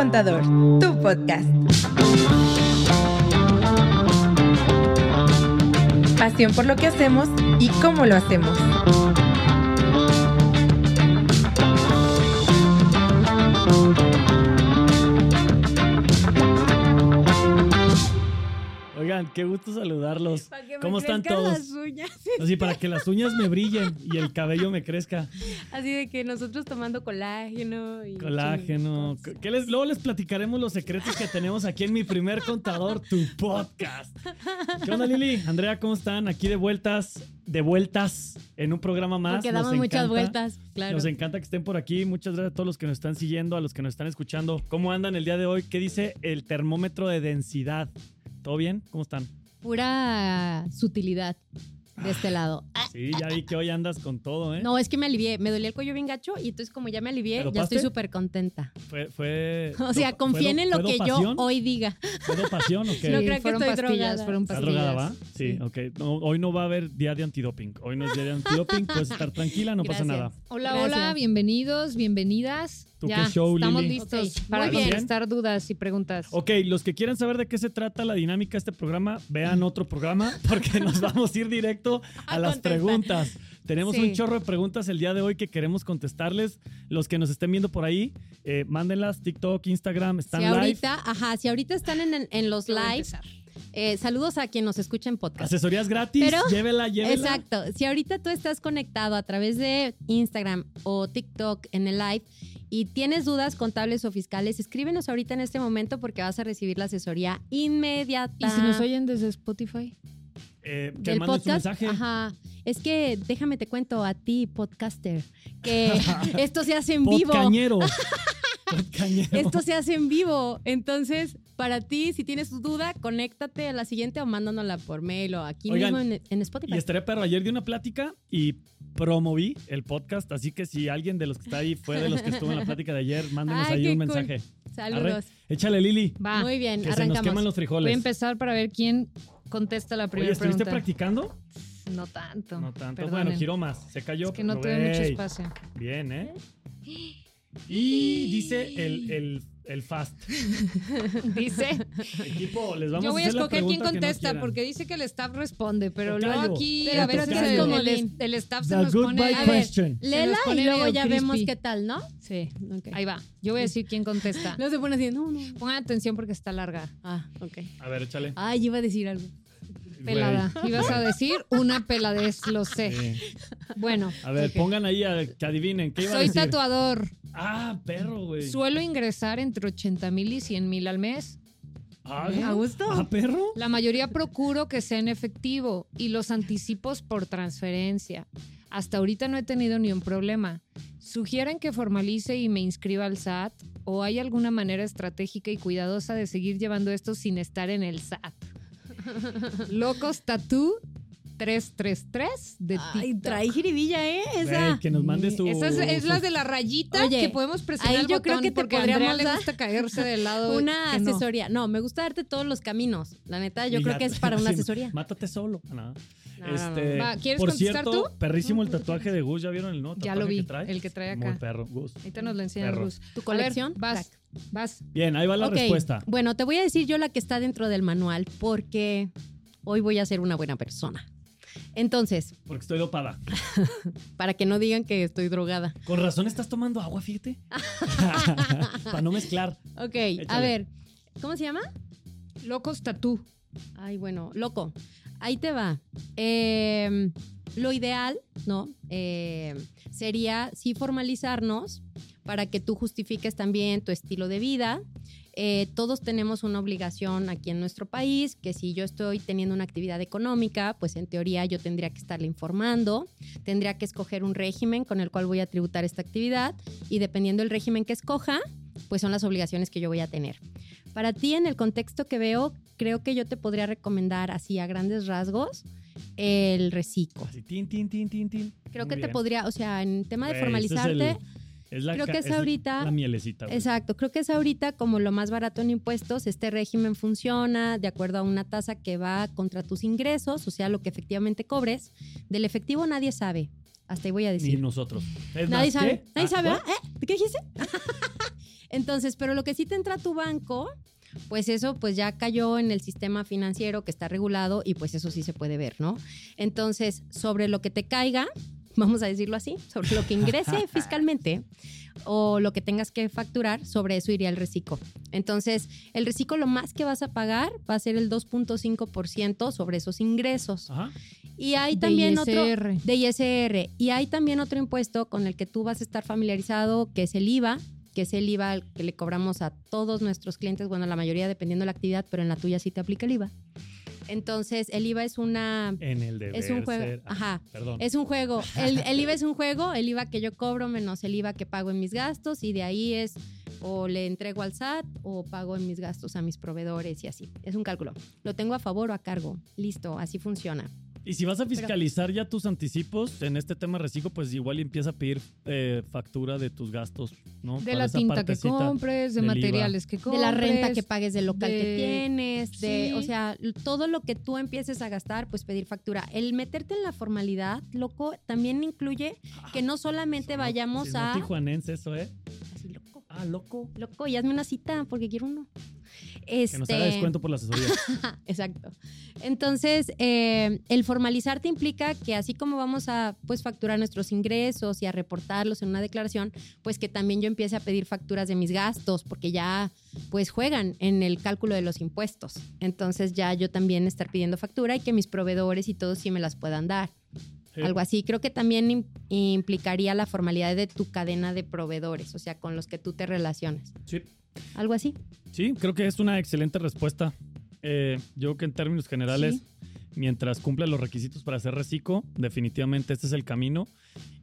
Contador, tu podcast. Pasión por lo que hacemos y cómo lo hacemos. Qué gusto saludarlos. Para que me ¿Cómo están todos? las uñas. Así para que las uñas me brillen y el cabello me crezca. Así de que nosotros tomando colágeno y Colágeno. ¿Qué les, luego les platicaremos los secretos que tenemos aquí en mi primer contador, tu podcast. ¿Qué onda, Lili? Andrea, ¿cómo están? Aquí de vueltas, de vueltas en un programa más. Porque Nos damos muchas encanta. vueltas, claro. Nos encanta que estén por aquí. Muchas gracias a todos los que nos están siguiendo, a los que nos están escuchando. ¿Cómo andan el día de hoy? ¿Qué dice el termómetro de densidad? ¿Todo bien? ¿Cómo están? Pura sutilidad de este lado. Ah, Sí, ya vi que hoy andas con todo, ¿eh? No, es que me alivié. Me dolía el cuello bien gacho y entonces como ya me alivié, ¿Te ya estoy súper contenta. Fue, fue, O sea, confíen en lo que yo hoy diga. ¿Fue dopación o qué? No creo que estoy drogada. fueron ¿Estás pastillas. drogada, va? Sí, ok. No, hoy no va a haber día de antidoping. Hoy no es día de antidoping. Puedes estar tranquila, no pasa nada. Hola, Gracias. hola, bienvenidos, bienvenidas. ¿Tú ya qué show, estamos Lili? listos Ok, para contestar dudas y preguntas. Ok, los que quieran saber de qué se trata la dinámica de este programa, vean otro programa porque nos vamos a ir directo a, A las contestar. preguntas. Tenemos Sí. un chorro de preguntas el día de hoy que queremos contestarles. Los que nos estén viendo por ahí, eh, mándenlas, TikTok, Instagram, están Si live. ahorita, ajá, si ahorita están en, en los Yo eh, saludos a quien nos escucha en podcast. Asesorías gratis, Pero- llévela, llévela. Exacto. Si ahorita tú estás conectado a través de Instagram o TikTok en el live y tienes dudas contables o fiscales, escríbenos ahorita en este momento porque vas a recibir la asesoría inmediata. ¿Y si nos oyen desde Spotify? Eh, que del podcast, su mensaje. ajá. Es que déjame te cuento a ti, podcaster, que esto se hace en vivo. Esto se hace en vivo. Entonces, para ti, si tienes tu duda, conéctate a la siguiente o mándanosla por mail o aquí Oigan, mismo en, en Spotify. Y estaré perro. Ayer di una plática y promoví el podcast. Así que si alguien de los que está ahí fue de los que estuvo en la plática de ayer, mándenos Ay, ahí un cool. mensaje. Saludos. Arre. Échale, Lili. Va. Muy bien, Que se nos arrancamos. queman los Voy a frijoles. empezar para ver quién contesta la Oye, primera ¿estuviste pregunta. practicando? No tanto. No tanto. perdonen. Bueno, giró más. Se cayó. Es que no tuve mucho espacio. Bien, ¿eh? Y dice el, el, el fast. Dice. Equipo, les vamos Yo voy a hacer la escoger quién no contesta porque dice que el staff responde, pero Tocayo. luego aquí Pero a veces el, el- el staff se The nos pone. A ver. Lela nos pone y luego ya vemos qué tal, ¿no? Sí, ahí va. Yo voy a decir quién contesta. No se pone así, no, no. Pongan atención porque está larga. Ah, ok. A ver, échale. Ay, iba a decir algo. Pelada. Güey. Ibas a decir una peladez, lo sé. Sí. Bueno, A ver, pongan ahí a, que adivinen. ¿Qué iba a soy decir? tatuador. Ah, perro, güey. Suelo ingresar entre 80 mil y 100 mil al mes. Ah, ¿A gusto? Ah, perro. La mayoría procuro que sea en efectivo y los anticipos por transferencia. Hasta ahorita no he tenido ni un problema. ¿Sugieren que formalice y me inscriba al SAT? ¿O hay alguna manera estratégica y cuidadosa de seguir llevando esto sin estar en el SAT? Locos Tattoo 333 de Ay, TikTok. trae jiribilla, ¿eh? Esa. Que nos mande su. Esa es, es la de la rayita Oye, que podemos presionar ahí el yo creo que te porque a Andrea le dar gusta caerse del lado Una no. asesoría. No. me gusta darte todos los caminos. La neta, yo Y creo ya- que es para una asesoría. Mátate solo. No. No, no, este, no. Va, ¿quieres por contestar cierto, tú? perrísimo el tatuaje de Gus. ¿Ya vieron el nuevo Ya tatuaje lo vi, que trae? el que trae Muy acá. perro, Gus. Ahorita nos lo enseña Perro. Gus. Tu ver, colección, vas, vas. Bien, ahí va la respuesta. Bueno, te voy a decir yo la que está dentro del manual porque hoy voy a ser una buena persona. Entonces, Porque estoy dopada. para que no digan que estoy drogada. Con razón estás tomando agua, fíjate. Para no mezclar. Ok, Échale. a ver, ¿cómo se llama? Locos Tatú. Ay, bueno, loco. Ahí te va. Eh, lo ideal, ¿no? Eh, sería sí formalizarnos para que tú justifiques también tu estilo de vida. Eh, todos tenemos una obligación aquí en nuestro país, que si yo estoy teniendo una actividad económica, pues en teoría yo tendría que estarle informando, tendría que escoger un régimen con el cual voy a tributar esta actividad y dependiendo del régimen que escoja, pues son las obligaciones que yo voy a tener. Para ti, en el contexto que veo, creo que yo te podría recomendar así a grandes rasgos el reciclo. Así, tin, tin, tin, tin, tin. Creo Muy que te podría, o sea, en tema de Güey, ese es formalizarte, el- es la creo ca- que es ahorita- La mielecita. güey. exacto, creo que es ahorita como lo más barato en impuestos, este régimen funciona de acuerdo a una tasa que va contra tus ingresos, o sea, lo que efectivamente cobres. Del efectivo nadie sabe, hasta ahí voy a Ni decir. nosotros. Es Nadie más, sabe, ¿qué? nadie Ah, sabe, ¿what? ¿eh? ¿Qué dijiste? Entonces, pero lo que sí te entra a tu banco, pues eso pues ya cayó en el sistema financiero que está regulado y pues eso sí se puede ver, ¿no? Entonces, sobre lo que te caiga, vamos a decirlo así, sobre lo que ingrese fiscalmente o lo que tengas que facturar, sobre eso iría el reciclo. Entonces, el reciclo lo más que vas a pagar va a ser el 2.5% sobre esos ingresos. Ajá. Y hay De también otro ISR. de ISR. Y hay también otro impuesto con el que tú vas a estar familiarizado, que es el IVA, que es el IVA que le cobramos a todos nuestros clientes, bueno, la mayoría dependiendo de la actividad, pero en la tuya sí te aplica el IVA. Entonces, el IVA es una En el deber es un juego, ser- Ah, ajá, Perdón. es un juego. El, el IVA es un juego, el IVA que yo cobro menos el IVA que pago en mis gastos y de ahí es o le entrego al SAT o pago en mis gastos a mis proveedores y así. Es un cálculo. Lo tengo a favor o a cargo. Listo, así funciona. Y si vas a fiscalizar ya tus anticipos en este tema reciclo, pues igual empieza a pedir eh, factura de tus gastos, ¿no? De Para la tinta que compres, de materiales que De compres. la renta que pagues del local que de- tienes, de, Sí. o sea, todo lo que tú empieces a gastar, pues pedir factura. El meterte en la formalidad, loco, también incluye que no solamente vayamos sí, no a... tijuanense eso, ¿eh? Así, loco. Ah, loco. Loco, y hazme una cita porque quiero uno. Que nos haga descuento por la asesoría. Exacto. Entonces, eh, el formalizarte implica que así como vamos a pues facturar nuestros ingresos y a reportarlos en una declaración, pues que también yo empiece a pedir facturas de mis gastos, porque ya pues juegan en el cálculo de los impuestos. Entonces ya yo también estar pidiendo factura y que mis proveedores y todos sí me las puedan dar. Sí. Algo así. Creo que también im- implicaría la formalidad de tu cadena de proveedores, o sea, con los que tú te relacionas. Sí. Algo así. Sí, creo que es una excelente respuesta. Eh, yo creo que en términos generales, mientras cumpla los requisitos para hacer reciclo, definitivamente este es el camino.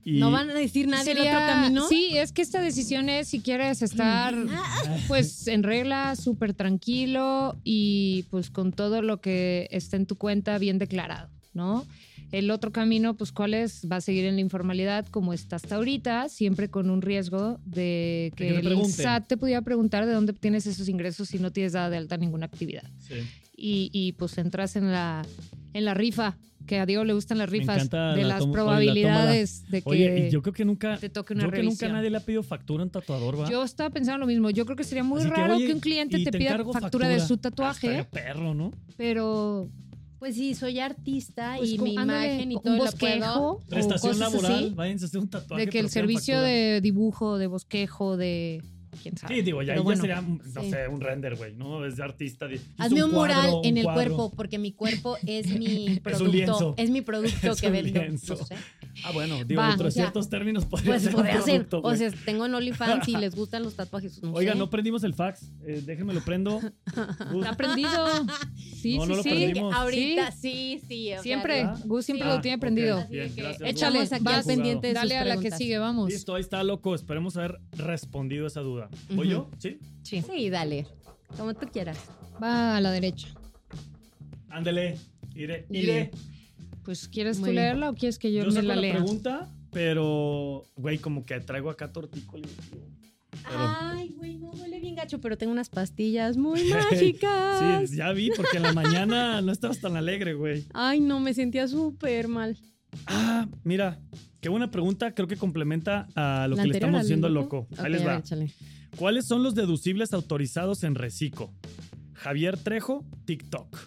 Y ¿No van a decir nadie el otro camino? Sí, es que esta decisión es si quieres estar pues en regla, súper tranquilo y pues con todo lo que está en tu cuenta bien declarado, ¿no? El otro camino, pues, ¿cuál es? Va a seguir en la informalidad como está hasta ahorita, siempre con un riesgo de que que el. SAT te pudiera preguntar de dónde tienes esos ingresos si no tienes dada de alta ninguna actividad. Sí. Y, y, pues entras en la, en la rifa, que a Diego le gustan las rifas, de la las la probabilidades de que Oye, y yo creo que nunca, te toque yo una creo que nunca nadie le ha pedido factura a un tatuador, ¿va? Yo estaba pensando lo mismo. Yo creo que sería muy Así raro que, oye, un cliente te, te pida factura, de su tatuaje, perro, ¿no? pero Pues sí, soy artista pues, y mi imagen y un todo lo bosquejo puedo. o Prestación cosas laboral, así, váyanse a hacer un tatuaje. de que el servicio factura. de dibujo, de bosquejo, de quién sabe. Sí, digo, ya, ahí bueno, ya sería, no sí. sé, un render, güey, ¿no? Es de artista. de- Hazme un, mural cuadro, en un el cuadro. cuerpo, porque mi cuerpo es mi un producto. lienzo. Es mi producto Es que un vendo. lienzo. No sé. Ah, bueno, digo, Va, dentro de o sea, ciertos términos podría Pues ser un ser. O sea, tengo en OnlyFans y les gustan los tatuajes. No Oiga, sé. no prendimos el fax. Eh, déjenme lo prendo. Está prendido. Sí, No, sí, no lo sí. prendimos. Ahorita sí, sí. o Siempre. ¿verdad? Gus siempre Sí. lo tiene Ah, prendido. bien, gracias, Échale, aquí vas, pendiente Dale a la que sigue, vamos. Listo, ahí está, loco. Esperemos haber respondido esa duda. ¿Voy Ujú. yo? ¿Sí? Sí. Sí, dale. Como tú quieras. Va a la derecha. Ándele. Iré. Iré. Pues, ¿quieres Muy tú bien. leerla o quieres que yo, Yo me la la lea? pregunta, pero, güey, como que traigo acá tortícolis. Pero- Ay, güey, no huele bien gacho, pero tengo unas pastillas muy mágicas. Sí, ya vi, porque en la mañana no estabas tan alegre, güey. Ay, no, me sentía súper mal. Ah, mira, qué buena pregunta. Creo que complementa a lo ¿La que le estamos diciendo al loco? loco. Ahí les a va. ver, échale. ¿Cuáles son los deducibles autorizados en Recico? Javier Trejo, TikTok.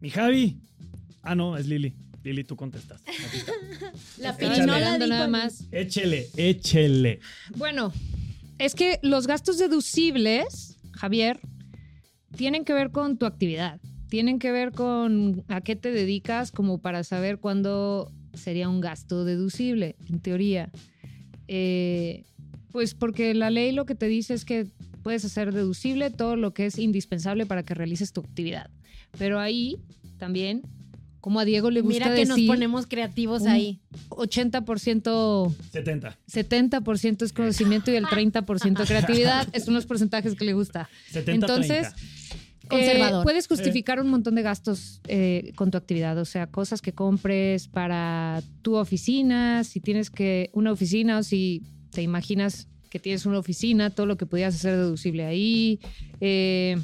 Mi Javi. Ah, no, es Lili. Lili, tú contestas. La pirinola nada más. Échele, échele. Bueno, es que los gastos deducibles, Javier, tienen que ver con tu actividad. Tienen que ver con a qué te dedicas como para saber cuándo sería un gasto deducible, en teoría. Eh, pues porque la ley lo que te dice es que puedes hacer deducible todo lo que es indispensable para que realices tu actividad. Pero ahí también, como a Diego le gusta Mira que nos decir, ponemos creativos ahí. 80% 70. 70% es conocimiento y el 30% creatividad. Es unos porcentajes que le gusta. 70, Entonces, 30. Conservador. eh, puedes justificar un montón de gastos eh, con tu actividad, o sea, cosas que compres para tu oficina, si tienes que una oficina o si te imaginas que tienes una oficina, todo lo que pudieras hacer deducible ahí. eh,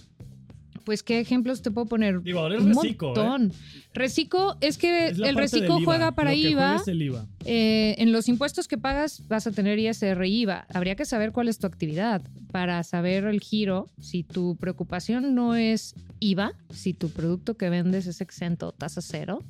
Pues, ¿qué ejemplos te puedo poner? Digo, ahora es Un reciclo, ¿eh? montón. Reciclo es que Es el IVA. juega para IVA. es el IVA. Eh, en los impuestos que pagas vas a tener ISR IVA. Habría que saber cuál es tu actividad para saber el giro. Si tu preocupación no es IVA, si tu producto que vendes es exento o tasa cero,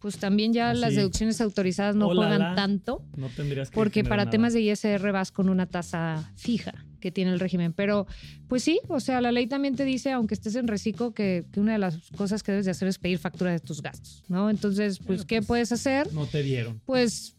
pues también ya Así. las deducciones autorizadas no juegan tanto. No tendrías que Porque para nada. temas de ISR vas con una tasa fija que tiene el régimen. Pero, pues sí, o sea, la ley también te dice, aunque estés en reciclo, que, que una de las cosas que debes de hacer es pedir factura de tus gastos, ¿no? Entonces, pues, Bueno, ¿qué pues, puedes hacer? No te dieron. Pues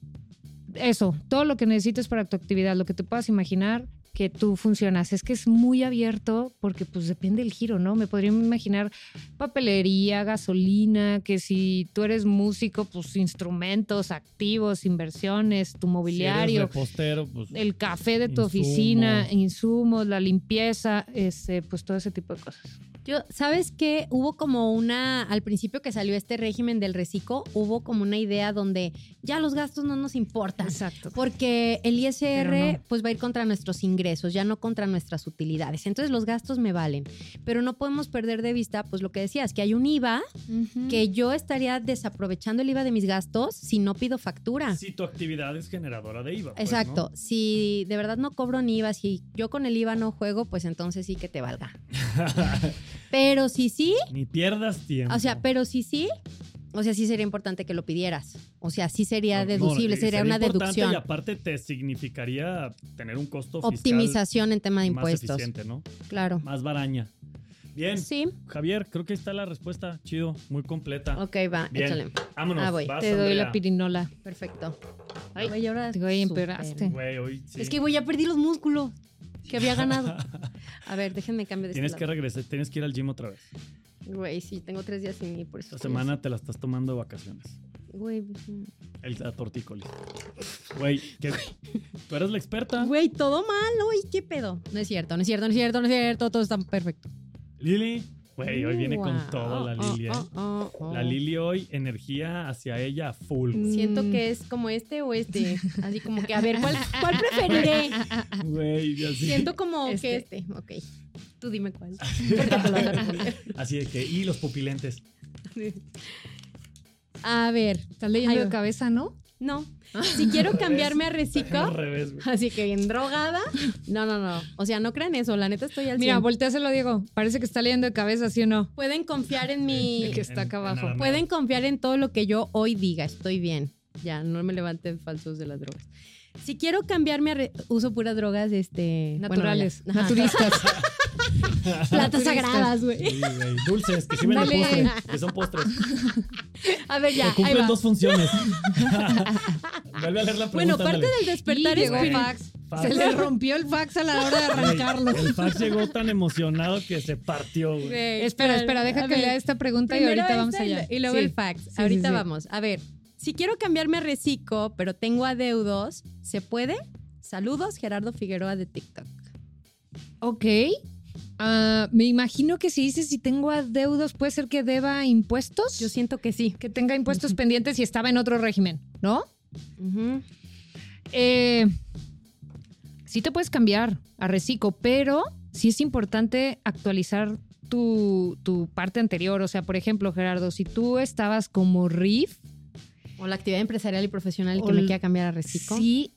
eso, todo lo que necesites para tu actividad, lo que te puedas imaginar que tú funcionas. Es que es muy abierto porque pues depende del giro, ¿no? Me podría imaginar papelería, gasolina, que si tú eres músico, pues instrumentos, activos, inversiones, tu mobiliario, repostero, pues. el café de tu Insumos. oficina, insumos, la limpieza, este, pues todo ese tipo de cosas. Yo, ¿sabes qué? Hubo como una, al principio que salió este régimen del reciclo, hubo como una idea donde ya los gastos no nos importan. Exacto. Porque el ISR no. pues va a ir contra nuestros ingresos, ya no contra nuestras utilidades. Entonces los gastos me valen. Pero no podemos perder de vista pues lo que decías, que hay un IVA, que yo estaría desaprovechando el IVA de mis gastos si no pido factura. Si tu actividad es generadora de IVA. pues, Exacto. ¿no? Si de verdad no cobro ni IVA, si yo con el IVA no juego, pues entonces sí que te valga. Pero si sí, Ni pierdas tiempo. o sea, pero si sí, o sea, sí sería importante que lo pidieras. O sea, sí sería No, deducible, no, sería una importante deducción. Y aparte te significaría tener un costo fiscal Optimización en tema de más impuestos. eficiente, ¿no? Claro. Más baraña. Bien, Sí. Javier, creo que ahí está la respuesta. Chido, muy completa. Ok, va, Bien, échale. vámonos. Ah, voy. vas, Te doy Andrea. la pirinola. Perfecto. Ay, Güey, ahora te güey, empeoraste. Güey, hoy sí. Es que güey, ya perdí los músculos que había ganado. A ver, déjenme cambiar de Tienes este que lado. regresar, tienes que ir al gym otra vez. Güey, sí, tengo tres días sin ir por eso. Esta semana te la estás tomando de vacaciones. Güey, El la tortícolis. Güey, que tú eres la experta. güey, todo mal, güey, ¿qué pedo? No es cierto, no es cierto, no es cierto, no es cierto, todo está perfecto. Lili. Güey, hoy viene con todo la Oh, Lili, ¿eh? oh, oh, oh. La Lili hoy, energía hacia ella a full. Siento Mm. que es como este o este. Así como que, a ver, ¿cuál, cuál preferiré? Güey, y así. Siento como Este. que este. Ok. Tú dime cuál. Así de que, y los pupilentes. A ver. Estás leyendo Ay, de cabeza, ¿no? No. Si quiero cambiarme a reciclo, Al revés, güey. así que bien drogada. No, no, no. O sea, no crean eso. La neta estoy al Mira, 100. volteáselo, Diego. Parece que está leyendo de cabeza, ¿sí o no? Pueden confiar en mi. De que está acá En- en abajo. Pueden confiar en todo lo que yo hoy diga. Estoy bien. Ya, no me levanten falsos de las drogas. Si quiero cambiarme a re- uso puras drogas, este. bueno, Naturales. Ajá. naturistas. Plantas sagradas, güey. Sí, güey. Dulces, que sirven de Dale. postre, que son postres. A ver, ya. que ahí cumplen va. dos funciones. Vuelve a leer la pregunta. Bueno, parte ándale. del despertar Y llegó espiritual. fax. Fax. Se le rompió el fax a la hora de arrancarlo. El fax llegó tan emocionado que se partió, güey. Güey, Espera, espera, deja A que ver, lea esta pregunta y primero ahorita vamos esta y allá. lo- Y luego Sí. el fax. Sí, ahorita sí, sí. vamos. A ver, si quiero cambiarme a Reciclo, pero tengo adeudos, ¿se puede? Saludos, Gerardo Figueroa de TikTok. Ok. Ah, me imagino que si dices si tengo adeudos, puede ser que deba impuestos. Yo siento que sí. que tenga impuestos pendientes y estaba en otro régimen, ¿no? Eh, sí te puedes cambiar a reciclo, pero sí es importante actualizar tu, tu parte anterior. O sea, por ejemplo, Gerardo, si tú estabas como RIF, O la actividad empresarial y profesional que me quiera cambiar a Reciclo. sí,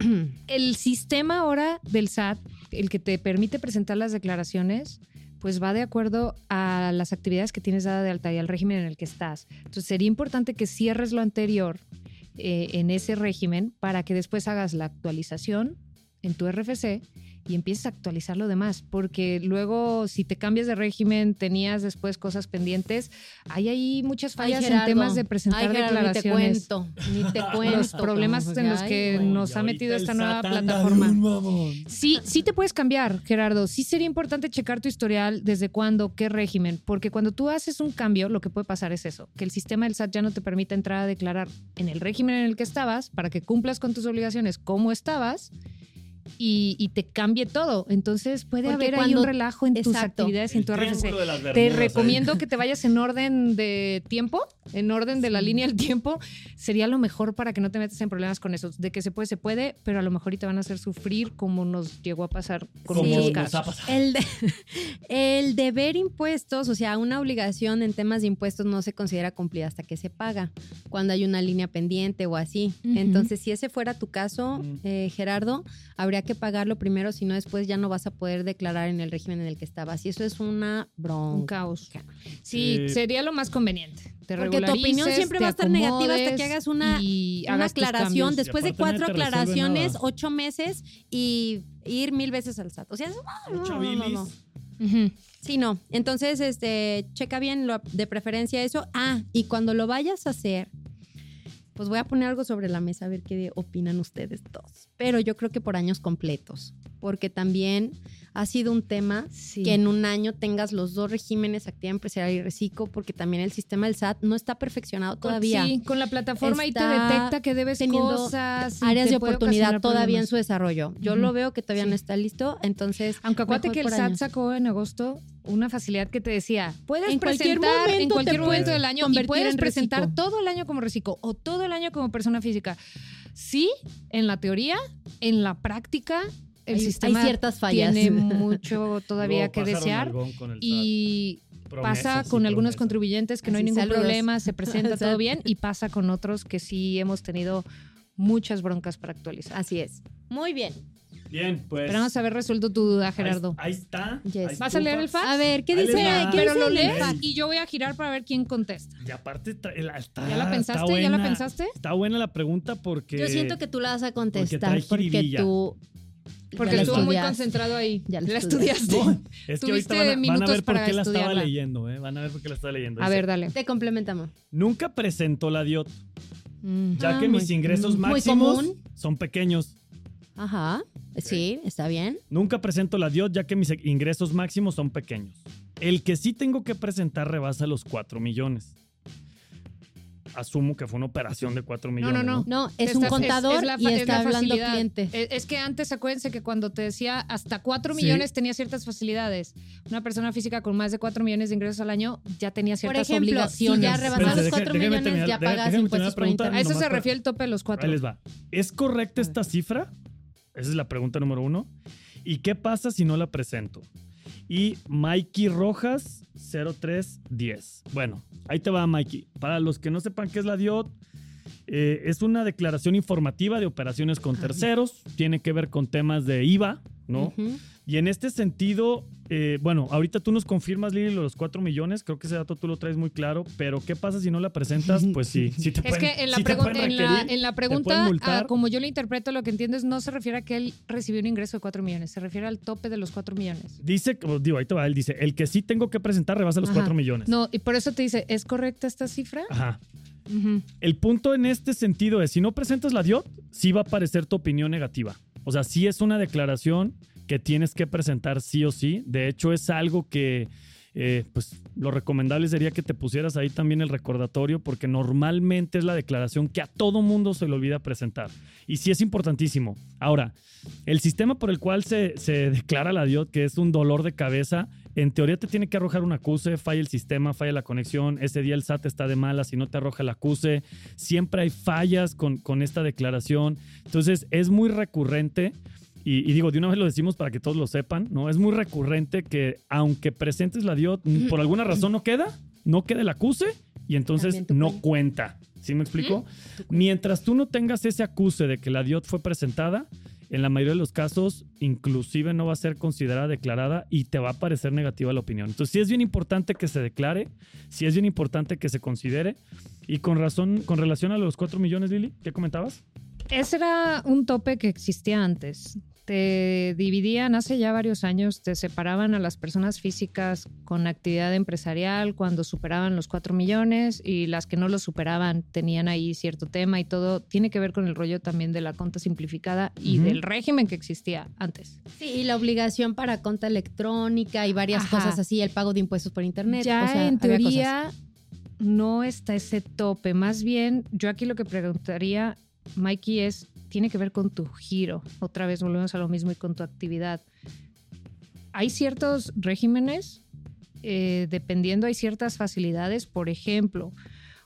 el sistema ahora del SAT, el que te permite presentar las declaraciones, pues va de acuerdo a las actividades que tienes dada de alta y al régimen en el que estás. Entonces sería importante que cierres lo anterior eh, en ese régimen para que después hagas la actualización en tu RFC y empieces a actualizar lo demás, porque luego si te cambias de régimen, tenías después cosas pendientes, hay ahí muchas Ay, fallas en Gerardo. temas de presentar Ay, Gerardo, declaraciones Ni te cuento, ni te cuento. los problemas en los Ay, que güey. nos ha metido esta nueva plataforma. Sí, sí te puedes cambiar, Gerardo. Sí sería importante checar tu historial, desde cuándo, qué régimen, porque cuando tú haces un cambio, lo que puede pasar es eso, que el sistema del SAT ya no te permite entrar a declarar en el régimen en el que estabas para que cumplas con tus obligaciones como estabas y, y te cambie todo. Entonces puede Porque haber ahí un relajo en tus actividades y en tu RFC. Te ahí. recomiendo que te vayas en orden de tiempo en orden de la línea del tiempo, sería lo mejor para que no te metas en problemas con eso. De que se puede, se puede, pero a lo mejor y te van a hacer sufrir como nos llegó a pasar con Como muchos nos casos. ha pasado. El, de- el deber impuestos, o sea, una obligación en temas de impuestos no se considera cumplida hasta que se paga, cuando hay una línea pendiente o así. Entonces, si ese fuera tu caso, Mm. eh, Gerardo, habría que pagarlo primero, si no después ya no vas a poder declarar en el régimen en el que estabas. Y eso es una Un bronca. caos. Sí, Sí. sería lo más conveniente. Te Porque tu opinión siempre va a estar negativa hasta que hagas una- y Una hagas aclaración, después de cuatro aclaraciones, ocho meses y ir mil veces al SAT. O sea, no, no, no, no. Ujú. Sí, no. Entonces, este, checa bien lo- de preferencia eso. Ah, y cuando lo vayas a hacer, pues voy a poner algo sobre la mesa a ver qué opinan ustedes dos. Pero yo creo que por años completos, porque también ha sido un tema Sí. que en un año tengas los dos regímenes, actividad empresarial y reciclo, porque también el sistema del SAT no está perfeccionado todavía. Sí, con la plataforma ahí te detecta que debes teniendo cosas. y Áreas de oportunidad todavía en su desarrollo. Yo lo veo que todavía Sí. no está listo, entonces. Aunque acuérdate que el SAT años. sacó en agosto una facilidad que te decía, puedes En cualquier presentar en cualquier momento del año y puedes en presentar reciclo. todo el año como reciclo o todo el año como persona física. Sí, en la teoría, en la práctica, el Hay- hay sistema ciertas fallas. tiene mucho todavía Luego que desear y. Promesas pasa y con algunos promesas. contribuyentes que no hay ningún saludos. problema, se presenta todo bien y pasa con otros que sí hemos tenido muchas broncas para actualizar. Así es. Muy bien. Bien, pues. Esperamos haber resuelto tu duda, Gerardo. Ahí, ahí está. Yes. Ahí ¿Vas a leer el fax? A ver, ¿qué Ahí dice? ¿Qué Pero dice lo el lees fax? y yo voy a girar para ver quién contesta. Y aparte, está, ¿Ya la está pensaste? ¿Ya la pensaste? Está buena la pregunta porque. Yo siento que tú la vas a porque contestar trae porque, jiribilla. tú. Porque estuvo muy concentrado ahí. Ya la estudiaste. No, es que ahorita van a, van a minutos ver por para qué la estaba leyendo, ¿eh? Van a ver por qué la estaba leyendo. A Dice, ver, dale. Te complementamos. Nunca presentó la DIOT, Mm. ya Ah, que mis ingresos muy máximos son pequeños. Ajá. Sí, está bien. Nunca presento la DIOT, ya que mis ingresos máximos son pequeños. El que sí tengo que presentar rebasa los 4 millones. Asumo que fue una operación de 4 millones. no, no. No, es Esta- un contador la y es está la hablando cliente. Es, es que antes, acuérdense que cuando te decía hasta 4 Sí. millones tenía ciertas facilidades. Una persona física con más de 4 millones de ingresos al año ya tenía Por ciertas ejemplo, si obligaciones. ya Espérense, rebasas los deje- 4 déjeme millones, terminar- ya pagas impuestos por pregunta. a internet. eso se refiere el tope de los 4. Ahí les va. ¿Es correcta esta cifra? Esa es la pregunta número uno. ¿Y qué pasa si no la presento? Y Mikey Rojas 0310. Bueno, ahí te va Mikey. Para los que no sepan qué es la DIOT, eh, es una declaración informativa de operaciones con terceros. Tiene que ver con temas de IVA, ¿no? Y en este sentido, eh, bueno, ahorita tú nos confirmas, Lili, los 4 millones. Creo que ese dato tú lo traes muy claro. Pero ¿qué pasa si no la presentas? Pues sí, sí te Es pueden, que en la, sí pregunta, en la, en la pregunta, ah, como yo lo interpreto, lo que entiendes no se refiere a que él recibió un ingreso de 4 millones, se refiere al tope de los 4 millones. Dice, como digo, ahí te va, él dice, el que sí tengo que presentar rebasa los Ajá. 4 millones. No, y por eso te dice, ¿es correcta esta cifra? Ajá. El punto en este sentido es, si no presentas la DIOT, sí va a aparecer tu opinión negativa. O sea, sí es una declaración que tienes que presentar sí o sí. De hecho, es algo que, eh, pues, lo recomendable sería que te pusieras ahí también el recordatorio, porque normalmente es la declaración que a todo mundo se le olvida presentar. Y sí es importantísimo. Ahora, el sistema por el cual se, se declara la DIOT, que es un dolor de cabeza, en teoría te tiene que arrojar un acuse, falla el sistema, falla la conexión, ese día el SAT está de mala si no te arroja el acuse, siempre hay fallas con, con esta declaración, entonces es muy recurrente. Y, y digo, de una vez lo decimos para que todos lo sepan, ¿no? Es muy recurrente que aunque presentes la DIOT, por alguna razón no queda, no queda el acuse y entonces no cuenta. cuenta. ¿Sí me explico? Mientras tú no tengas ese acuse de que la DIOT fue presentada, en la mayoría de los casos, inclusive no va a ser considerada declarada y te va a parecer negativa la opinión. Entonces, sí es bien importante que se declare, sí es bien importante que se considere. Y con razón, con relación a los 4 millones, Lili, ¿qué comentabas? Ese era un tope que existía antes. Te dividían hace ya varios años, te separaban a las personas físicas con actividad empresarial cuando superaban los 4 millones y las que no lo superaban tenían ahí cierto tema y todo. Tiene que ver con el rollo también de la conta simplificada y del régimen que existía antes. Sí, y la obligación para conta electrónica y varias Ajá. cosas así, el pago de impuestos por internet. Ya o sea, en teoría no está ese tope. Más bien, yo aquí lo que preguntaría, Mikey, es, tiene que ver con tu giro. Otra vez volvemos a lo mismo y con tu actividad. Hay ciertos regímenes, eh, dependiendo, hay ciertas facilidades. Por ejemplo,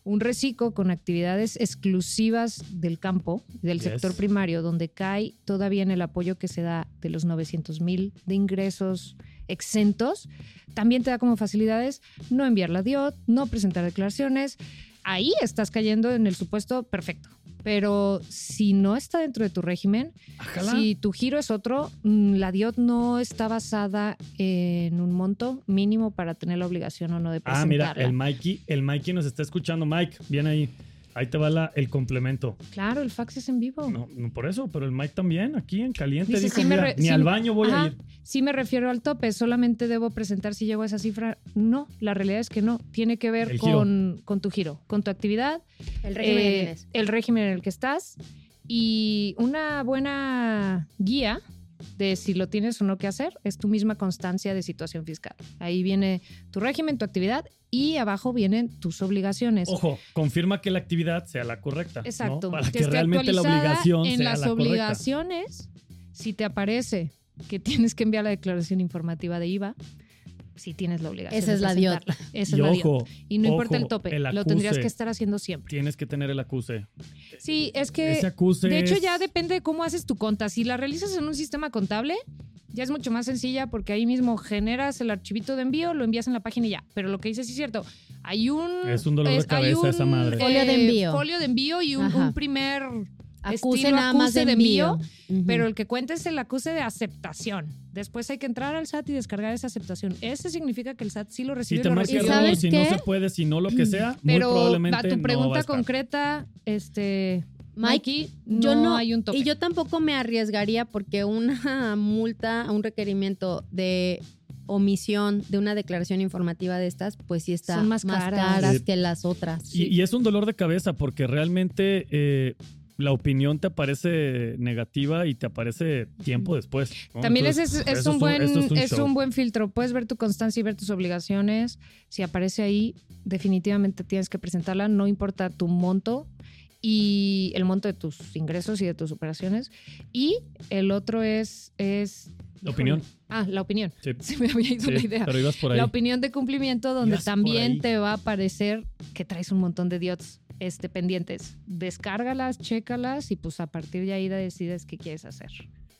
un reciclo con actividades exclusivas del campo, del Yes. sector primario, donde cae todavía en el apoyo que se da de los 900 mil de ingresos exentos, también te da como facilidades no enviar la DIOT, no presentar declaraciones. Ahí estás cayendo en el supuesto perfecto. Pero si no está dentro de tu régimen, Ajala. si tu giro es otro, mm, la DIOT no está basada en un monto mínimo para tener la obligación o no de Ah, presentarla. mira, el Mikey, el Mikey nos está escuchando. Mike, bien ahí. Ahí te va la- el complemento. Claro, el fax es en vivo. No, no por eso, pero el Mike también, aquí en caliente, Dice, dijo, sí me "Mira, re- ni sí al baño voy a ir. Sí me refiero al tope, solamente debo presentar si llego a esa cifra. No, la realidad es que no. Tiene que ver con, con tu giro, con tu actividad, El régimen eh, tienes. el régimen en el que estás y una buena guía de si lo tienes o no que hacer es tu misma constancia de situación fiscal. Ahí viene tu régimen, tu actividad y abajo vienen tus obligaciones. Ojo, confirma que la actividad sea la correcta. ¿no? Exacto. Para que, esté realmente la actualizada obligación en sea las la correcta. obligaciones, si te aparece que tienes que enviar la declaración informativa de IVA, si tienes la obligación. Esa es la DIOT. Esa Y es la DIOT. ojo, Y no importa el tope, el lo tendrías que estar haciendo siempre. tienes que tener el acuse. Sí, es que Ese acuse de hecho es- ya depende de cómo haces tu conta. Si la realizas en un sistema contable, ya es mucho más sencilla porque ahí mismo generas el archivito de envío, lo envías en la página y ya. Pero lo que dices sí es cierto. Hay un Es un dolor de hay cabeza esa madre. Folio de envío. Folio de envío y un, primer Acuse estilo nada más de acuse de envío. Pero el que cuenta es el acuse de aceptación. Después hay que entrar al SAT y descargar esa aceptación. Ese significa que el SAT sí lo Si recibió. y te lo marca ¿Y recibió. error, sabes si qué? no se puede, si no lo que sea, muy Pero probablemente a tu no va a pregunta estar. concreta, este, Mike, Mikey, yo no, no, hay un tope. y yo tampoco me arriesgaría porque una multa, un requerimiento de omisión de una declaración informativa de estas, pues sí está Son más caras. caras que las otras. Y, y es un dolor de cabeza porque realmente eh, la opinión te aparece negativa y te aparece tiempo después. ¿no? También Entonces, es, un buen, es un es un buen filtro. Puedes ver tu constancia y ver tus obligaciones. Si aparece ahí, definitivamente tienes que presentarla. No importa tu monto y el monto de tus ingresos y de tus operaciones. Y el otro es... es La opinión. Ah, la opinión. Sí. Se me había ido Sí, la idea. pero ibas por ahí. La opinión de cumplimiento, donde Ibas también te va a aparecer que traes un montón de diots este, pendientes. Descárgalas, chécalas y pues a partir de ahí decides qué quieres hacer.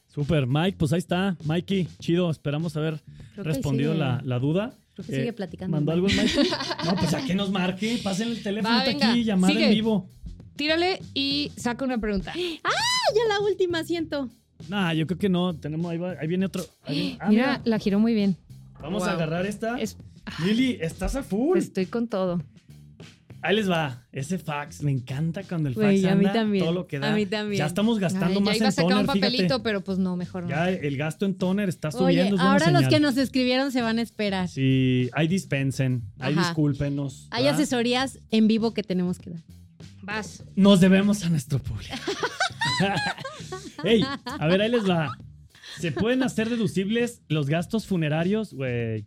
Súper, Mike, pues ahí está. Mikey, chido, esperamos haber respondido la, la duda. creo que Eh, sigue platicando. ¿Mandó algo Mike. el Mikey? No, pues a que nos marque. Pasen el teléfono Va, venga, aquí, sigue. en vivo. Tírale y saca una pregunta. Ah, ya la última siento. Nah, yo creo que no. Tenemos, ahí, va- ahí viene otro. ahí viene- ah, mira, mira, la giró muy bien. vamos a wow. agarrar esta. Es- Lili, estás a full. estoy con todo. Ahí les va. Ese fax, me encanta cuando el Güey, fax a mí anda también, todo lo que da. a mí también. Ya estamos gastando Ay, más ya iba en a sacar un fíjate. papelito, pero pues no, mejor no. Ya el gasto en toner está subiendo. Oye, es buena ahora los señal. que nos escribieron se van a esperar. Sí, ahí dispensen, ahí Ajá. discúlpenos. Hay ¿verdad? asesorías en vivo que tenemos que dar. Vas. Nos debemos a nuestro público. Ey, a ver, ahí les va. ¿Se pueden hacer deducibles los gastos funerarios? Güey.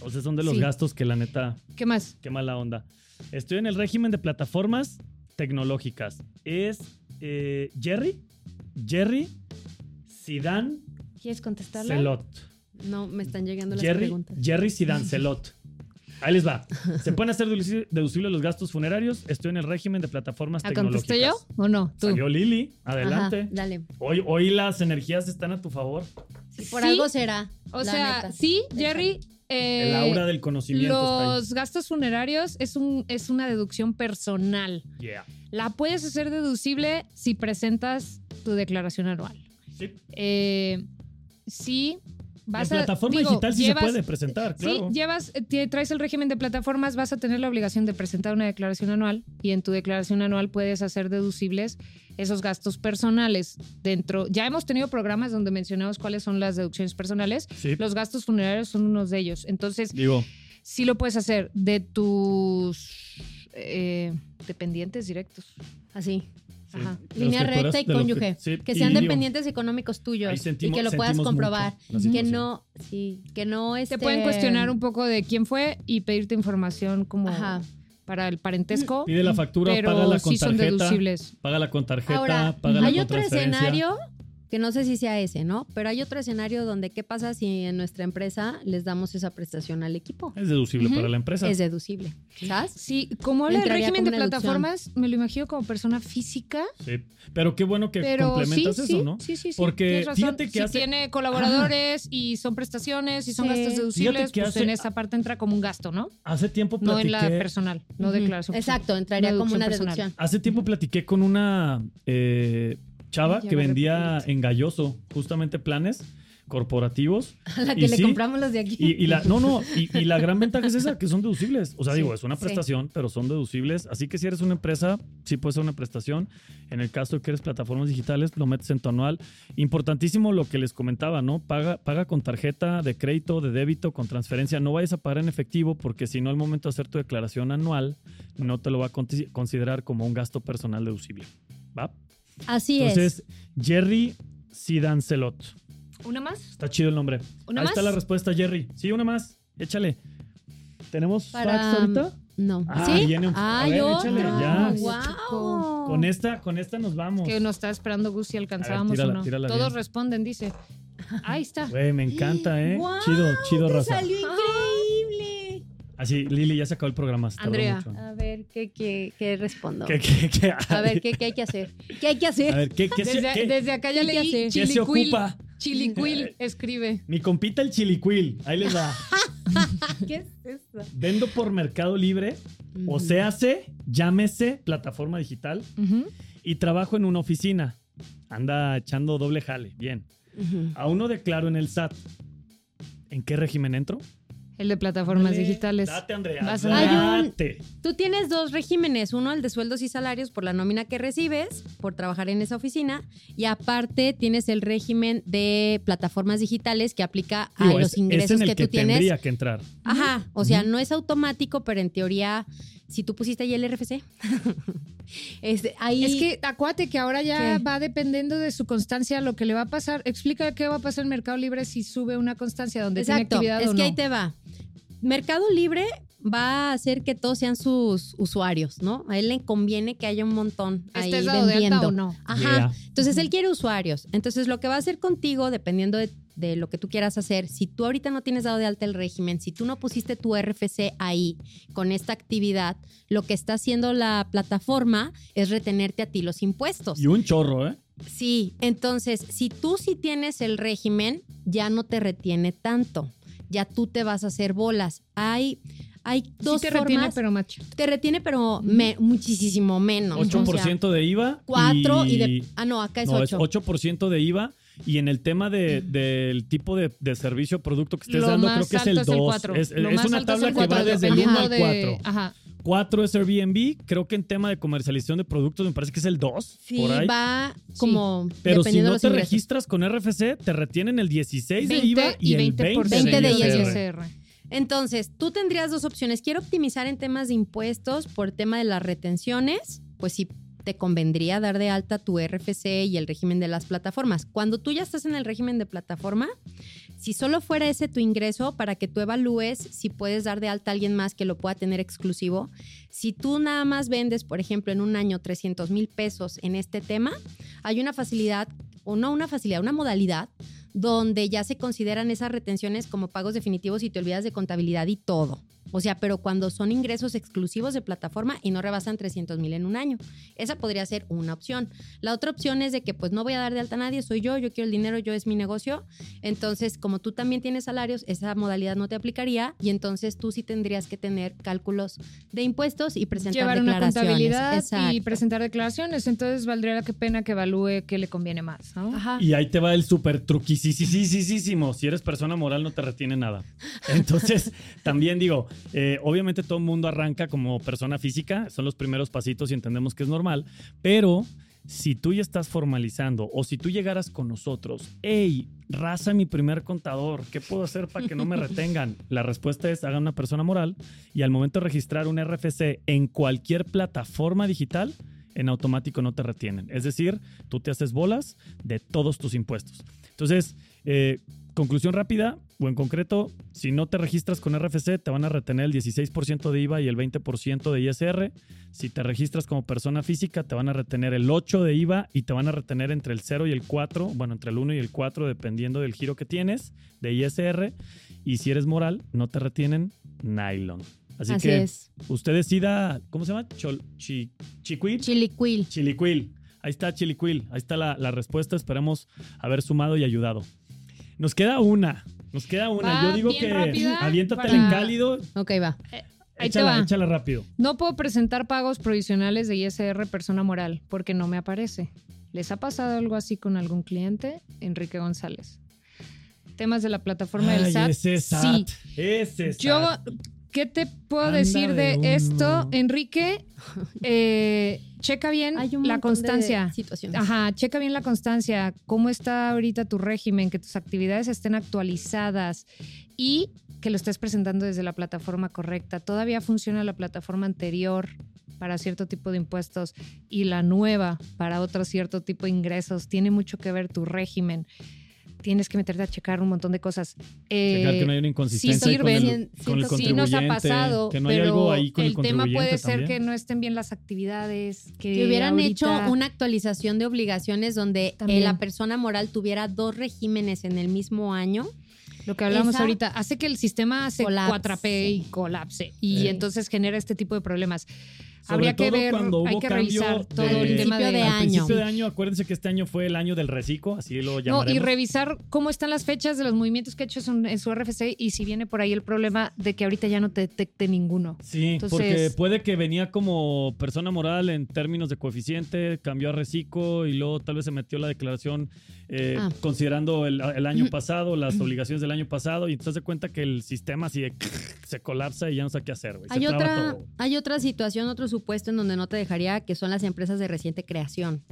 O sea, son de los Sí. gastos que la neta, ¿Qué más? qué mala onda. Estoy en el régimen de plataformas tecnológicas. Es eh, Jerry, Jerry, Sidan, ¿Quieres contestarla? Celot. No, me están llegando las Jerry, preguntas. Jerry Sidan Celot. Ahí les va. ¿Se pueden hacer deduci- deducibles los gastos funerarios? Estoy en el régimen de plataformas ¿Ah, tecnológicas. contesté yo o no? Tú. Salió Lili, Ajá, adelante. dale. Hoy, hoy las energías están a tu favor. Por Sí, algo será. O la sea, neta. sí, Jerry. eh, El aura del conocimiento Los gastos funerarios es, un, es una deducción personal. Yeah. La puedes hacer deducible si presentas tu declaración anual. Sí. Eh, sí, vas en a. plataforma digo, digital sí llevas- se puede presentar, claro. Sí, llevas, eh, traes el régimen de plataformas, vas a tener la obligación de presentar una declaración anual y en tu declaración anual puedes hacer deducibles esos gastos personales dentro. Ya hemos tenido programas donde mencionamos cuáles son las deducciones personales. Sí. Los gastos funerarios son unos de ellos. Entonces, Digo, sí lo puedes hacer de tus eh, dependientes directos. Así. Ajá. Línea recta y que- cónyuge. sí, Que y sean digo, dependientes económicos tuyos sentimos- y que lo puedas comprobar. la Que no, sí, que no este, Te pueden cuestionar un poco de quién fue y pedirte información como Ajá. para el parentesco. Pide la factura, pero págala con sí son tarjeta. deducibles. Págala con tarjeta, Ahora, hay otro escenario que no sé si sea ese, ¿no? Pero hay otro escenario donde qué pasa si en nuestra empresa les damos esa prestación al equipo. Es deducible para la empresa. Es deducible, ¿sabes? Sí, como habla Entraría régimen de deducción. plataformas, me lo imagino como persona física. Sí. Pero qué bueno que Pero complementas sí, eso, ¿no? sí, sí, sí, Porque tienes razón. fíjate que si hace- tiene colaboradores y son prestaciones y son Sí. gastos deducibles, que pues hace- en esa parte entra como un gasto, ¿no? Hace tiempo No en la platiqué, personal, no Ujú. declaración. personal. Exacto, entraría como una deducción personal. deducción. hace tiempo platiqué con una eh, chava que vendía en Galloso justamente planes corporativos. A la Y que le sí, compramos los de aquí. Y, y la, no, no, y, y la gran ventaja es esa, que son deducibles. O sea, Sí, digo, es una sí. prestación, pero son deducibles. Así que si eres una empresa, sí puede ser una prestación. En el caso de que eres plataformas digitales, lo metes en tu anual. Importantísimo lo que les comentaba, ¿no? Paga, paga con tarjeta de crédito, de débito, con transferencia. No vayas a pagar en efectivo porque si no, al momento de hacer tu declaración anual, no te lo va a considerar como un gasto personal deducible. ¿Va? Así Entonces, Jerry Sidancelot. ¿Una más? Está chido el nombre. ¿Una Ahí más? está la respuesta, Jerry. Sí, una más. Échale. ¿Tenemos Para- fax ahorita? es. No. Ah, ¿Sí? viene un- a Ay, ver, échale, ya. Wow. Con esta, con esta nos vamos. Que nos está esperando Gus si alcanzábamos tírala, o no. tírala Todos bien. responden, dice. Ahí está. Güey, me encanta, ¿eh? Guau, chido, chido, te raza. salió increíble. Así, Lili, ya se acabó el programa. se tardó Andrea. mucho. A ver, ¿qué, qué, qué respondo? ¿Qué, qué, qué? A ver, ¿qué, ¿qué hay que hacer? ¿Qué hay que hacer? A ver, ¿qué, qué, se- Desde, qué- desde acá ya ¿Qué leí hace? qué se Chilicuil. ocupa? Chilicuil escribe. Mi compita el chilicuil. Ahí les va. ¿Qué es eso? Vendo por Mercado Libre. O se hace, llámese plataforma digital. Ujú. Y trabajo en una oficina. Anda echando doble jale. Bien. Ujú. Aún no declaro en el SAT. ¿En qué régimen entro? El de plataformas Dale, digitales. Date, Andrea. Vas a- date. Tú tienes dos regímenes, uno el de sueldos y salarios por la nómina que recibes por trabajar en esa oficina y aparte tienes el régimen de plataformas digitales que aplica a Digo, los es- ingresos es en el que, que, tú tienes. tendría que entrar. Ajá, o sea, no es automático, pero en teoría, si tú pusiste ahí el RFC, este, ahí... Es que acuate que ahora ya ¿Qué? va dependiendo de su constancia lo que le va a pasar. Explica qué va a pasar en Mercado Libre si sube una constancia donde Exacto, tiene actividad es o que no. ahí te va. Mercado Libre va a hacer que todos sean sus usuarios, ¿no? A él le conviene que haya un montón ahí ¿Estés dado de vendiendo. alta o no? Ajá. Yeah. Entonces él quiere usuarios. Entonces lo que va a hacer contigo, dependiendo de, de lo que tú quieras hacer, si tú ahorita no tienes dado de alta el régimen, si tú no pusiste tu RFC ahí con esta actividad, lo que está haciendo la plataforma es retenerte a ti los impuestos. Y un chorro, ¿eh? Sí, entonces si tú sí tienes el régimen, ya no te retiene tanto. Ya tú te vas a hacer bolas. Hay, hay dos sí te formas. retiene, pero macho. Te retiene, pero me- muchísimo menos. 8% de IVA. 4 y, y de. Ah, no, acá es no, 8. es 8% de IVA. Y en el tema de- del tipo de, de servicio o producto que estés Lo dando, creo que es el es el 2. cuatro. Es, es más una es tabla el que va cuatro, desde el 1 dependiendo al de- 4. Ajá. 4 es Airbnb. Creo que en tema de comercialización de productos me parece que es el 2. Sí, por ahí. va como Pero si no te ingresos. registras con RFC, te retienen el 16 de 20 IVA y, y el 20%, 20, 20 de ISR. ISR. Entonces, tú tendrías dos opciones. Quiero optimizar en temas de impuestos por tema de las retenciones, pues sí te convendría dar de alta tu RFC y el régimen de las plataformas. Cuando tú ya estás en el régimen de plataforma, si solo fuera ese tu ingreso para que tú evalúes si puedes dar de alta a alguien más que lo pueda tener exclusivo, si tú nada más vendes, por ejemplo, en un año 300 mil pesos en este tema, hay una facilidad, o no una facilidad, una modalidad donde ya se consideran esas retenciones como pagos definitivos y te olvidas de contabilidad y todo. O sea, pero cuando son ingresos exclusivos de plataforma y no rebasan 300 mil en un año. Esa podría ser una opción. La otra opción es de que pues no voy a dar de alta a nadie, soy yo, yo quiero el dinero, yo es mi negocio. Entonces, como tú también tienes salarios, esa modalidad no te aplicaría y entonces tú sí tendrías que tener cálculos de impuestos y presentar Llevar una contabilidad y presentar declaraciones. Entonces valdría la que pena que evalúe qué le conviene más. ¿no? Ajá. Y ahí te va el súper truquisísimo. Si eres persona moral, no te retiene nada. Entonces, también digo, eh, obviamente todo el mundo arranca como persona física, son los primeros pasitos y entendemos que es normal, pero si tú ya estás formalizando o si tú llegaras con nosotros, hey, raza mi primer contador, ¿qué puedo hacer para que no me retengan? La respuesta es hagan una persona moral y al momento de registrar un RFC en cualquier plataforma digital, en automático no te retienen. Es decir, tú te haces bolas de todos tus impuestos. Entonces, eh, conclusión rápida, o en concreto, si no te registras con RFC, te van a retener el 16% de IVA y el 20% de ISR. Si te registras como persona física, te van a retener el 8% de IVA y te van a retener entre el 0 y el 4, bueno, entre el 1 y el 4, dependiendo del giro que tienes de ISR. Y si eres moral, no te retienen nylon. Así, Así que es. usted decida, ¿cómo se llama? Chol, chi, chiquil. Chiliquil. Chiliquil. Ahí está Chiliquil. Ahí está la, la respuesta. Esperemos haber sumado y ayudado. Nos queda una. Nos queda una. Va Yo digo bien que rápida aviéntatela para- en cálido. Ok, va. Ahí te Échala, va. échala rápido. No puedo presentar pagos provisionales de ISR persona moral porque no me aparece. ¿Les ha pasado algo así con algún cliente? Enrique González. Temas de la plataforma del Ay, SAT. ese SAT. Sí. Ese SAT. Yo, ¿qué te puedo Anda decir de de, esto. Enrique? Eh, checa bien Hay un la constancia. situaciones. Ajá, checa bien la constancia, cómo está ahorita tu régimen, que tus actividades estén actualizadas y que lo estés presentando desde la plataforma correcta. Todavía funciona la plataforma anterior para cierto tipo de impuestos y la nueva para otro cierto tipo de ingresos. Tiene mucho que ver tu régimen. Tienes que meterte a checar un montón de cosas. Eh, Checar que no hay una inconsistencia con sirven. el, con el sí nos ha pasado, que no hay pero algo ahí con el, el tema puede ser que no estén bien las actividades, que, que hubieran ahorita- hecho una actualización de obligaciones donde eh, la persona moral tuviera dos regímenes en el mismo año. Lo que hablamos Esa- ahorita hace que el sistema se Colapse. cuatrape y colapse y Sí. entonces genera este tipo de problemas. Sobre Habría que todo ver, cuando hubo hay que cambio revisar todo de- el tema de, Al año. principio de año, acuérdense que este año fue el año del reciclo, así lo No, llamaremos. y revisar cómo están las fechas de los movimientos que ha hecho en su- en su RFC y si viene por ahí el problema de que ahorita ya no te detecte ninguno. Sí, Entonces- porque puede que venía como persona moral en términos de coeficiente, cambió a reciclo y luego tal vez se metió la declaración eh, Ah. considerando el, el año pasado, las obligaciones del año pasado, y entonces se cuenta que el sistema así de se colapsa y ya no sé qué hacer, güey. Se Hay otra, todo. hay otra situación, otro supuesto en donde no te dejaría, que son las empresas de reciente creación.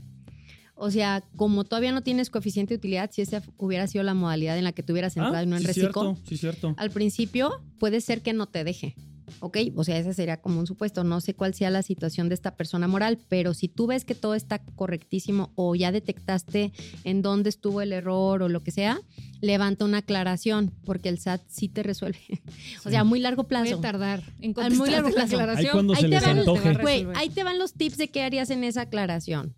O sea, como todavía no tienes coeficiente de utilidad, si esa hubiera sido la modalidad en la que tuvieras entrado Ah, y no en sí, reciclo, cierto, sí, cierto. al principio puede ser que no te deje. ¿Ok? O sea, ese sería como un supuesto. No sé cuál sea la situación de esta persona moral, pero si tú ves que todo está correctísimo o ya detectaste en dónde estuvo el error o lo que sea, levanta una aclaración, porque el SAT sí te resuelve. O sea, a muy largo Puede plazo. tardar en Al muy largo contestarte la plazo. aclaración. Ahí cuando Ahí se te les van- antoje. Güey, ahí te van los tips de qué harías en esa aclaración.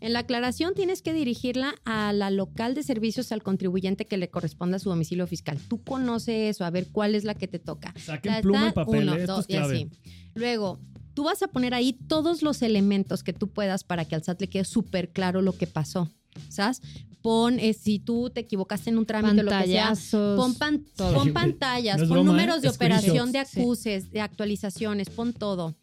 En la aclaración tienes que dirigirla a la local de servicios al contribuyente que le corresponda a su domicilio fiscal. Tú conoces eso, a ver cuál es la que te toca. Saquen Ta, pluma y papel, uno, eh, esto dos, es y así. Luego, tú vas a poner ahí todos los elementos que tú puedas para que al SAT le quede súper claro lo que pasó. ¿Sabes? Pon, eh, si tú te equivocaste en un trámite lo que sea. Pon, pan- pon Sí, pantallas, no pon broma, números ¿eh? de operación, de sí. acuses, de actualizaciones, pon todo.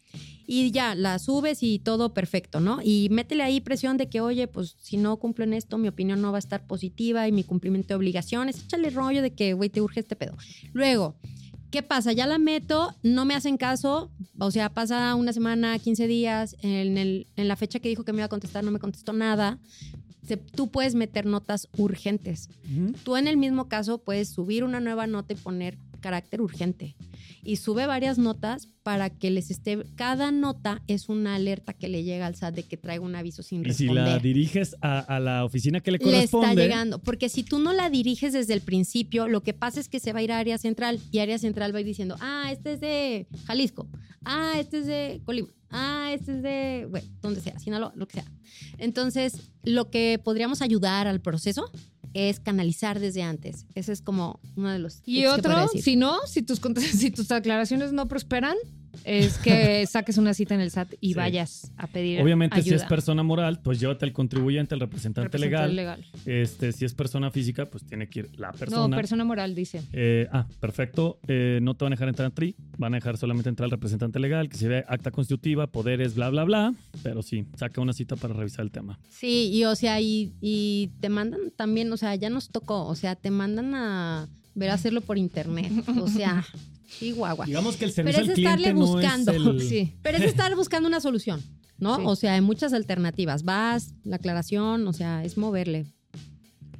Y ya, la subes y todo perfecto, ¿no? Y métele ahí presión de que, oye, pues si no cumplen esto, mi opinión no va a estar positiva y mi cumplimiento de obligaciones. Échale rollo de que, güey, te urge este pedo. Luego, ¿qué pasa? Ya la meto, no me hacen caso, o sea, pasa una semana, 15 días, en, el- en la fecha que dijo que me iba a contestar, no me contestó nada. Tú puedes meter notas urgentes. Tú en el mismo caso puedes subir una nueva nota y poner carácter urgente. Y sube varias notas para que les esté. Cada nota es una alerta que le llega al SAT de que traiga un aviso sin Y si responder. la diriges a, a la oficina que le le corresponde, está llegando. Porque si tú no la diriges desde el principio, lo que pasa es que se va a ir a área central y área central va a ir diciendo, ah, este es de Jalisco, ah, este es de Colima, ah, este es de, bueno, donde sea, Sinaloa, lo que sea. Entonces, lo que podríamos ayudar al proceso es canalizar desde antes. Ese es como uno de los. Y otro, si no, si tus, si tus aclaraciones no prosperan, es que saques una cita en el SAT y Sí. vayas a pedir obviamente si es persona moral, pues llévate al contribuyente, al representante, Representante legal. legal. Este, si es persona física, pues tiene que ir la persona. No, persona moral, dice. Eh, ah, perfecto. Eh, no te van a dejar entrar a TRI, van a dejar solamente entrar al representante legal, que se ve acta constitutiva, poderes, bla, bla, bla. Pero sí, saca una cita para revisar el tema. Sí, y o sea, y, y te mandan también, o sea, ya nos tocó, o sea, te mandan a ver a hacerlo por internet. O sea, chihuahua. Digamos que el Pero servicio es al cliente estarle no buscando. es el... Sí. Pero es estar buscando una solución, ¿no? Sí. O sea, hay muchas alternativas. Vas, la aclaración, o sea, es moverle.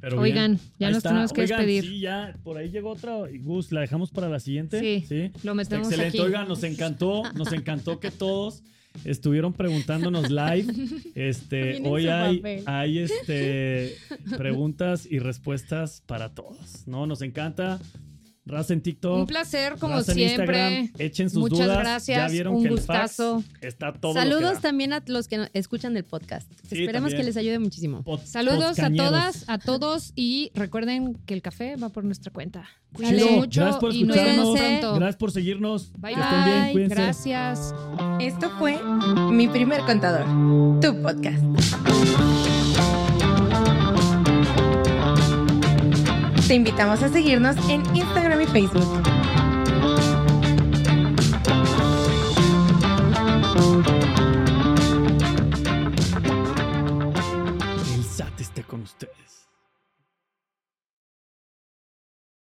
Pero bien. Oigan, ya Ahí nos está. tenemos que Oigan, despedir. Sí, ya, por ahí llegó otra. Y Gus, ¿la dejamos para la siguiente? Sí, lo metemos Excelente. aquí. Oigan, nos encantó, nos encantó que todos estuvieron preguntándonos live. Este, hoy hay, papel. hay este, preguntas y respuestas para todos, ¿no? Nos encanta. Raza en TikTok. Un placer, como raza siempre. Echen sus Muchas dudas. gracias, Ya vieron un que gustazo. el fax está todo lo que Saludos también a los que escuchan el podcast. Sí, Esperemos también. que les ayude muchísimo. Pod- Saludos a todas, a todos y recuerden que el café va por nuestra cuenta. Cuídense mucho Gracias por y nos vemos escucharnos. pronto. Gracias por seguirnos. Bye, que estén bien, cuídense. Gracias. Esto fue Mi Primer Contador, tu podcast. Te invitamos a seguirnos en Instagram y Facebook. El SAT esté con ustedes.